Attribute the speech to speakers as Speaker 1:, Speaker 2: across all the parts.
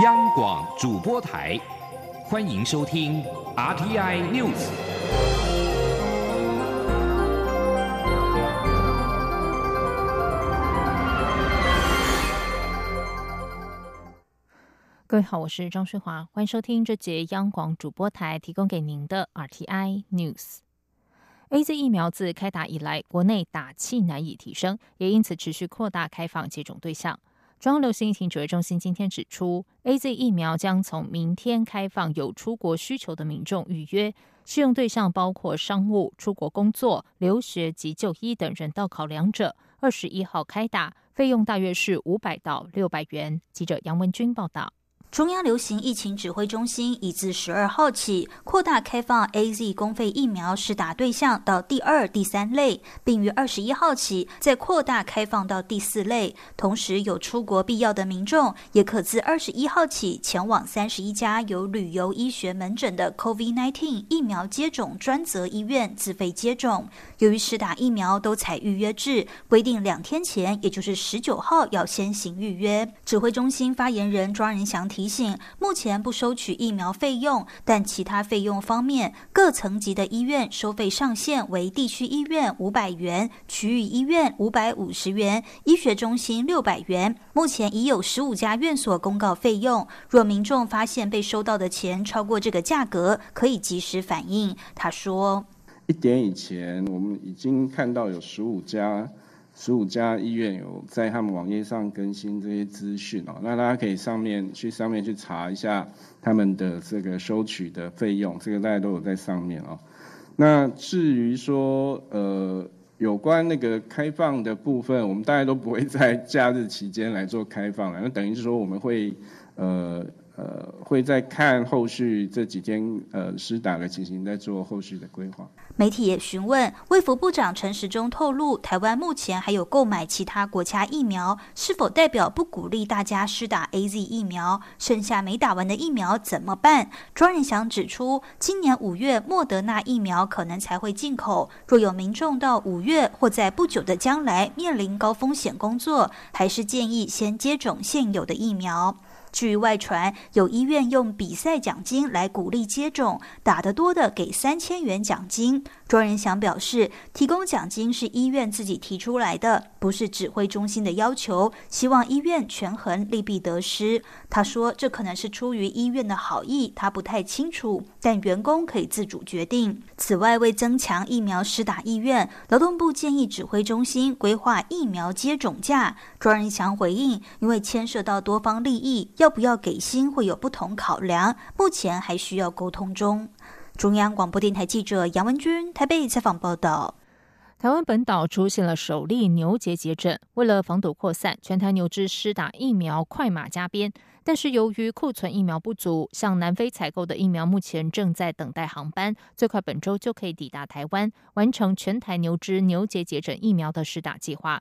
Speaker 1: 央广主播台，欢迎收听 RTI News。
Speaker 2: 各位好，我是张淑华，欢迎收听这节央广主播台提供给您的 RTI News。A Z 疫苗自开打以来，国内打气难以提升，也因此持续扩大开放接种对象。中央流行疫情指挥中心今天指出，A Z 疫苗将从明天开放有出国需求的民众预约，适用对象包括商务、出国工作、留学及就医等人道考量者。二十一号开打，费用大约是五百到六百元。记者杨文军报道。
Speaker 3: 中央流行疫情指挥中心已自十二号起扩大开放 A Z 公费疫苗施打对象到第二、第三类，并于二十一号起再扩大开放到第四类。同时，有出国必要的民众也可自二十一号起前往三十一家有旅游医学门诊的 COVID-19 疫苗接种专责医院自费接种。由于施打疫苗都采预约制，规定两天前，也就是十九号要先行预约。指挥中心发言人庄仁祥提。提醒，目前不收取疫苗费用，但其他费用方面，各层级的医院收费上限为地区医院五百元，区域医院五百五十元，医学中心六百元。目前已有十五家院所公告费用，若民众发现被收到的钱超过这个价格，可以及时反映。他说，
Speaker 4: 一点以前，我们已经看到有十五家。十五家医院有在他们网页上更新这些资讯哦，那大家可以上面去上面去查一下他们的这个收取的费用，这个大家都有在上面哦。那至于说呃有关那个开放的部分，我们大家都不会在 假日期间来做开放了，那等于是说我们会呃。呃，会在看后续这几天呃施打的情形，在做后续的规划。
Speaker 3: 媒体也询问卫福部长陈时中透露，台湾目前还有购买其他国家疫苗，是否代表不鼓励大家施打 A Z 疫苗？剩下没打完的疫苗怎么办？庄仁祥指出，今年五月莫德纳疫苗可能才会进口，若有民众到五月或在不久的将来面临高风险工作，还是建议先接种现有的疫苗。至于外传有医院用比赛奖金来鼓励接种，打得多的给三千元奖金。庄仁祥表示，提供奖金是医院自己提出来的，不是指挥中心的要求。希望医院权衡利弊得失。他说，这可能是出于医院的好意，他不太清楚，但员工可以自主决定。此外，为增强疫苗施打意愿，劳动部建议指挥中心规划疫苗接种假。庄仁祥回应，因为牵涉到多方利益，要不要给薪会有不同考量，目前还需要沟通中。中央广播电台记者杨文君台北采访报道：
Speaker 2: 台湾本岛出现了首例牛结节症，为了防堵扩散，全台牛只施打疫苗快马加鞭。但是由于库存疫苗不足，向南非采购的疫苗目前正在等待航班，最快本周就可以抵达台湾，完成全台牛只牛结节症疫苗的施打计划。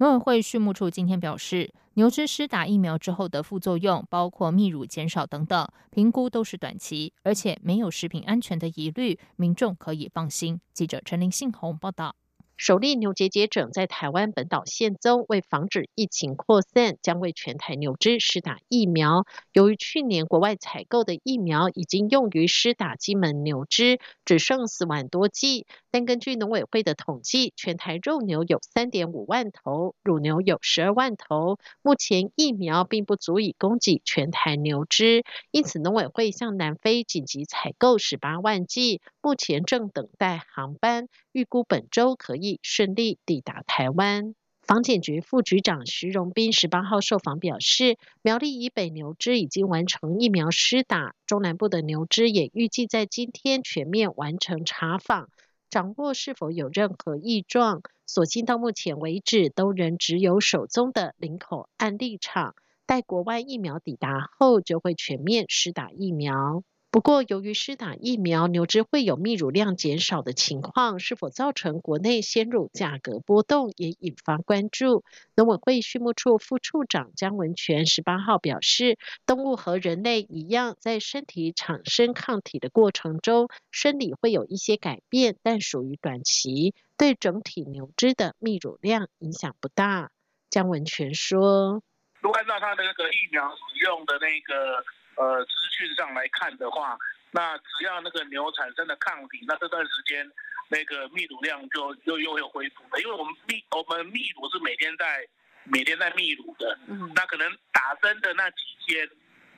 Speaker 2: 农委会畜牧处今天表示，牛只施打疫苗之后的副作用，包括泌乳减少等等，评估都是短期，而且没有食品安全的疑虑，民众可以放心。记者陈林信宏报道。
Speaker 5: 首例牛结节症在台湾本岛现踪，为防止疫情扩散，将为全台牛只施打疫苗。由于去年国外采购的疫苗已经用于施打金门牛只，只剩四万多剂。但根据农委会的统计，全台肉牛有三点五万头，乳牛有十二万头，目前疫苗并不足以供给全台牛只，因此农委会向南非紧急采购十八万剂，目前正等待航班，预估本周可以。顺利抵达台湾。防检局副局长徐荣斌十八号受访表示，苗栗以北牛只已经完成疫苗施打，中南部的牛只也预计在今天全面完成查访，掌握是否有任何异状。所幸到目前为止，都仍只有手中的林口案例场，待国外疫苗抵达后，就会全面施打疫苗。不过，由于施打疫苗，牛只会有泌乳量减少的情况，是否造成国内鲜乳价格波动，也引发关注。农委会畜牧处副处长江文全十八号表示，动物和人类一样，在身体产生抗体的过程中，生理会有一些改变，但属于短期，对整体牛只的泌乳量影响不大。江文全说。
Speaker 6: 如果按照他的那个疫苗使用的那个呃资讯上来看的话，那只要那个牛产生的抗体，那这段时间那个泌乳量就又又会恢复了。因为我们泌我们泌乳是每天在每天在泌乳的，嗯，那可能打针的那几天，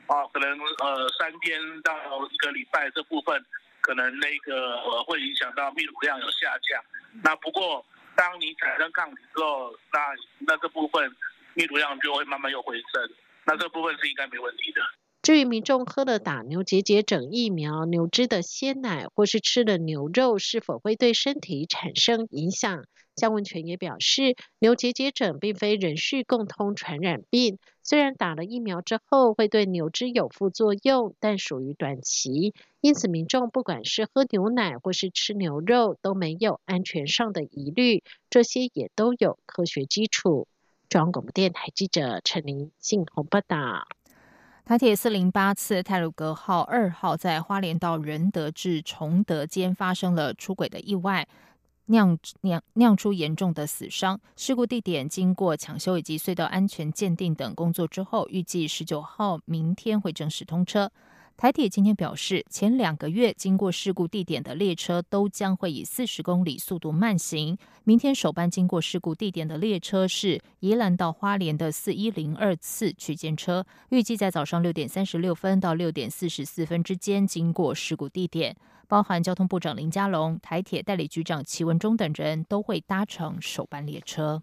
Speaker 6: 啊，可能呃三天到一个礼拜这部分，可能那个呃会影响到泌乳量有下降。那不过当你产生抗体之后，那那这部分。泌乳量就会慢慢又回升，那这部分是应该没问题的。
Speaker 5: 至于民众喝了打牛结节疹疫苗、牛脂的鲜奶，或是吃了牛肉，是否会对身体产生影响？江文全也表示，牛结节疹并非人畜共通传染病，虽然打了疫苗之后会对牛脂有副作用，但属于短期，因此民众不管是喝牛奶或是吃牛肉，都没有安全上的疑虑，这些也都有科学基础。中央广播电台记者陈玲信鸿报道：
Speaker 2: 台铁四零八次泰鲁格号二号在花莲到仁德至崇德间发生了出轨的意外，酿酿酿出严重的死伤。事故地点经过抢修以及隧道安全鉴定等工作之后，预计十九号明天会正式通车。台铁今天表示，前两个月经过事故地点的列车都将会以四十公里速度慢行。明天首班经过事故地点的列车是宜兰到花莲的四一零二次区间车，预计在早上六点三十六分到六点四十四分之间经过事故地点。包含交通部长林佳龙、台铁代理局长齐文忠等人都会搭乘首班列车。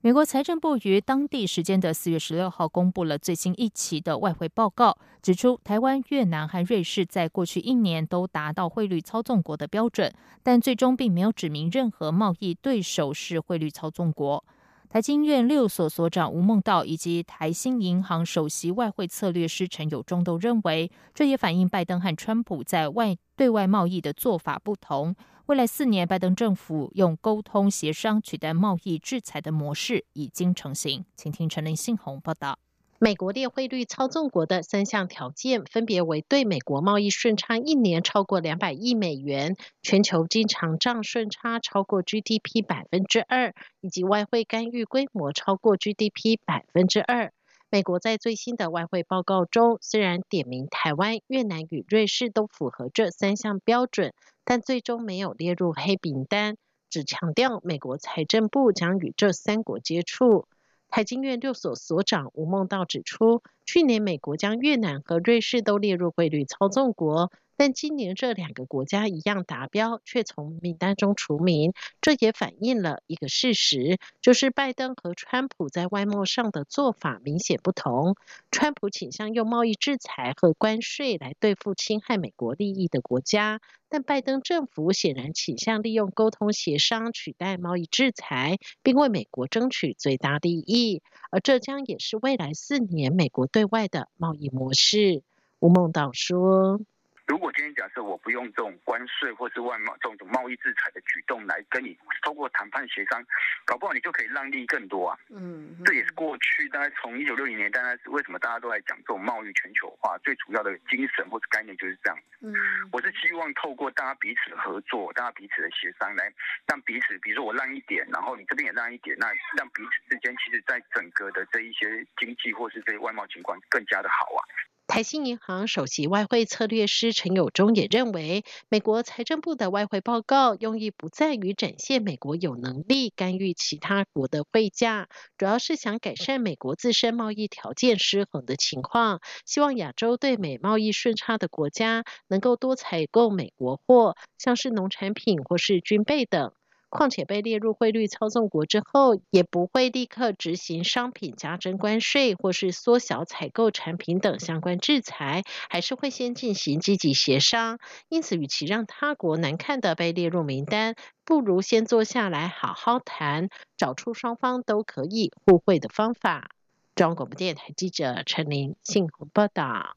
Speaker 2: 美国财政部于当地时间的四月十六号公布了最新一期的外汇报告，指出台湾、越南和瑞士在过去一年都达到汇率操纵国的标准，但最终并没有指明任何贸易对手是汇率操纵国。台经院六所所长吴孟道以及台新银行首席外汇策略师陈友忠都认为，这也反映拜登和川普在外对外贸易的做法不同。未来四年，拜登政府用沟通协商取代贸易制裁的模式已经成型。请听陈林信宏报道。
Speaker 5: 美国列汇率操纵国的三项条件，分别为对美国贸易顺差一年超过两百亿美元，全球经常账顺差超过 GDP 百分之二，以及外汇干预规模超过 GDP 百分之二。美国在最新的外汇报告中，虽然点名台湾、越南与瑞士都符合这三项标准。但最终没有列入黑名单，只强调美国财政部将与这三国接触。台经院六所所长吴孟道指出，去年美国将越南和瑞士都列入汇率操纵国。但今年这两个国家一样达标，却从名单中除名，这也反映了一个事实，就是拜登和川普在外贸上的做法明显不同。川普倾向用贸易制裁和关税来对付侵害美国利益的国家，但拜登政府显然倾向利用沟通协商取代贸易制裁，并为美国争取最大利益。而这将也是未来四年美国对外的贸易模式。吴孟导说。
Speaker 7: 如果今天假设我不用这种关税或是外贸这种贸易制裁的举动来跟你通过谈判协商，搞不好你就可以让利更多啊。嗯，这也是过去大概从一九六零年，大概是为什么大家都在讲这种贸易全球化最主要的精神或者概念就是这样。嗯，我是希望透过大家彼此合作，大家彼此的协商，来让彼此，比如说我让一点，然后你这边也让一点，那让彼此之间其实在整个的这一些经济或是这些外贸情况更加的好啊。
Speaker 5: 台新银行首席外汇策略师陈友忠也认为，美国财政部的外汇报告用意不在于展现美国有能力干预其他国的汇价，主要是想改善美国自身贸易条件失衡的情况，希望亚洲对美贸易顺差的国家能够多采购美国货，像是农产品或是军备等。况且被列入汇率操纵国之后，也不会立刻执行商品加征关税或是缩小采购产品等相关制裁，还是会先进行积极协商。因此，与其让他国难看的被列入名单，不如先坐下来好好谈，找出双方都可以互惠的方法。中央广播电台记者陈琳信鸿报道。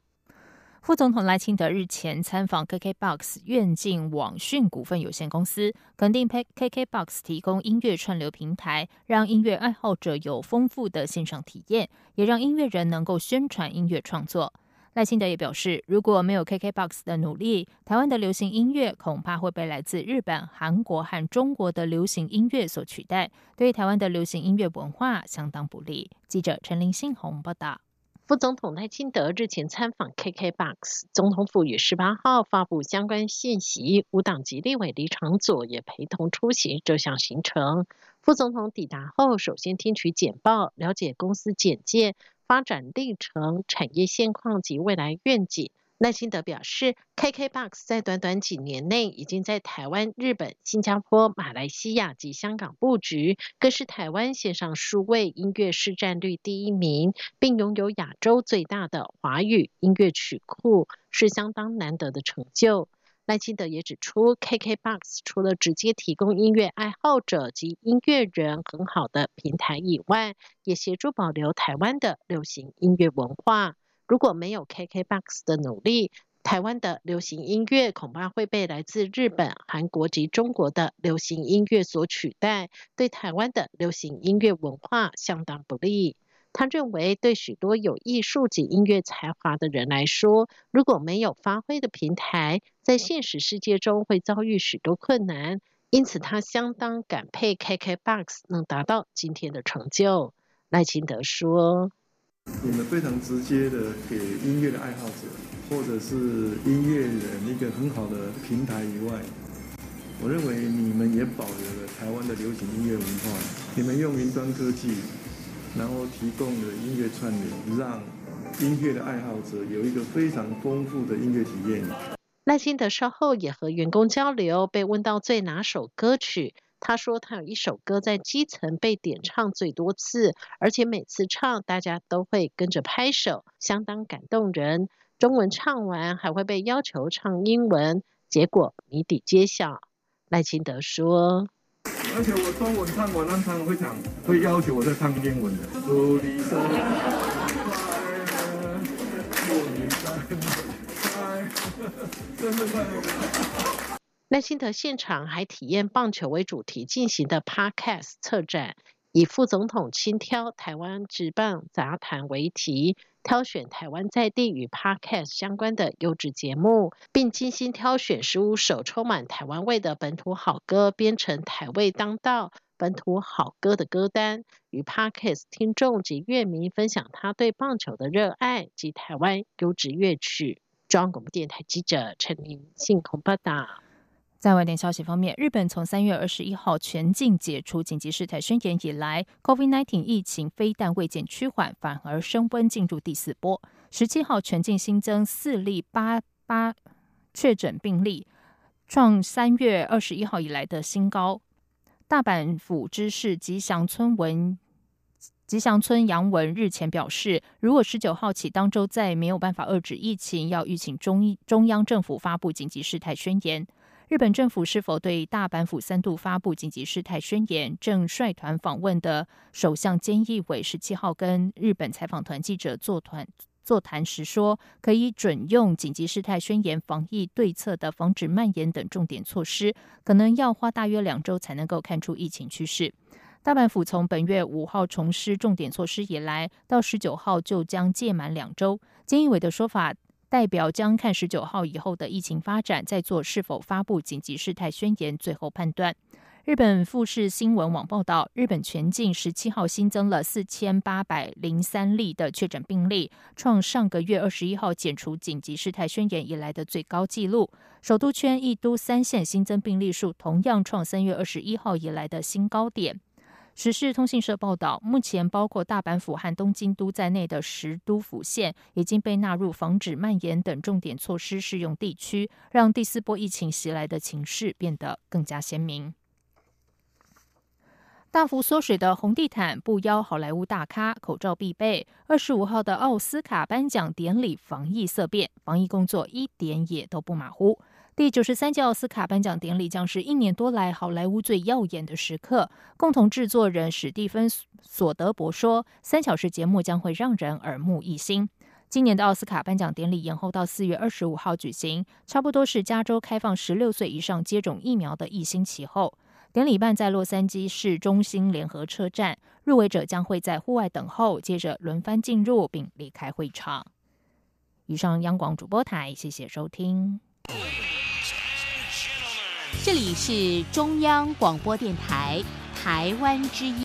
Speaker 2: 副总统赖清德日前参访 KKBOX 愿境网讯股份有限公司，肯定 KKBOX 提供音乐串流平台，让音乐爱好者有丰富的线上体验，也让音乐人能够宣传音乐创作。赖清德也表示，如果没有 KKBOX 的努力，台湾的流行音乐恐怕会被来自日本、韩国和中国的流行音乐所取代，对台湾的流行音乐文化相当不利。记者陈林信宏报道。
Speaker 5: 副总统赖清德日前参访 KKBOX，总统府于十八号发布相关信息，五党籍立委李长佐也陪同出席这项行程。副总统抵达后，首先听取简报，了解公司简介。发展历程、产业现况及未来愿景。赖清德表示，KKBOX 在短短几年内已经在台湾、日本、新加坡、马来西亚及香港布局，更是台湾线上数位音乐市占率第一名，并拥有亚洲最大的华语音乐曲库，是相当难得的成就。赖清德也指出，KKBOX 除了直接提供音乐爱好者及音乐人很好的平台以外，也协助保留台湾的流行音乐文化。如果没有 KKBOX 的努力，台湾的流行音乐恐怕会被来自日本、韩国及中国的流行音乐所取代，对台湾的流行音乐文化相当不利。他认为，对许多有艺术及音乐才华的人来说，如果没有发挥的平台，在现实世界中会遭遇许多困难。因此，他相当感佩 KKBOX 能达到今天的成就。赖清德说：“
Speaker 8: 你们非常直接的给音乐的爱好者或者是音乐人一个很好的平台以外，我认为你们也保留了台湾的流行音乐文化。你们用云端科技。”然后提供了音乐串流，让音乐的爱好者有一个非常丰富的音乐体验。
Speaker 5: 赖清德稍后也和员工交流，被问到最拿手歌曲，他说他有一首歌在基层被点唱最多次，而且每次唱大家都会跟着拍手，相当感动人。中文唱完还会被要求唱英文，结果谜底揭晓。赖清德说。
Speaker 8: 而且我中文唱完，他常会讲，会要求我再唱英文的。祝你生日
Speaker 5: 快乐！赖清德现场还体验棒球为主题进行的 Podcast 策展。以副总统轻挑台湾职棒杂谈为题，挑选台湾在地与 Podcast 相关的优质节目，并精心挑选十五首充满台湾味的本土好歌，编成台味当道本土好歌的歌单，与 Podcast 听众及乐迷分享他对棒球的热爱及台湾优质乐曲。中央广播电台记者陈明信报道。
Speaker 2: 在外电消息方面，日本从三月二十一号全境解除紧急事态宣言以来，COVID-19 疫情非但未见趋缓，反而升温，进入第四波。十七号全境新增四例八八确诊病例，创三月二十一号以来的新高。大阪府知事吉祥村文吉祥村杨文日前表示，如果十九号起当周再没有办法遏制疫情，要预请中中央政府发布紧急事态宣言。日本政府是否对大阪府三度发布紧急事态宣言？正率团访问的首相菅义伟十七号跟日本采访团记者座团座谈时说，可以准用紧急事态宣言防疫对策的防止蔓延等重点措施，可能要花大约两周才能够看出疫情趋势。大阪府从本月五号重施重点措施以来，到十九号就将届满两周。菅义伟的说法。代表将看十九号以后的疫情发展，再做是否发布紧急事态宣言，最后判断。日本富士新闻网报道，日本全境十七号新增了四千八百零三例的确诊病例，创上个月二十一号解除紧急事态宣言以来的最高纪录。首都圈一都三县新增病例数同样创三月二十一号以来的新高点。时事通信社报道，目前包括大阪府和东京都在内的十都府县已经被纳入防止蔓延等重点措施适用地区，让第四波疫情袭来的情势变得更加鲜明。大幅缩水的红地毯不邀好莱坞大咖，口罩必备。二十五号的奥斯卡颁奖典礼防疫色变，防疫工作一点也都不马虎。第九十三届奥斯卡颁奖典礼将是一年多来好莱坞最耀眼的时刻。共同制作人史蒂芬·索德伯说：“三小时节目将会让人耳目一新。”今年的奥斯卡颁奖典礼延后到四月二十五号举行，差不多是加州开放十六岁以上接种疫苗的一星期后。典礼办在洛杉矶市中心联合车站，入围者将会在户外等候，接着轮番进入并离开会场。以上央广主播台，谢谢收听。
Speaker 9: 这里是中央广播电台台湾之音。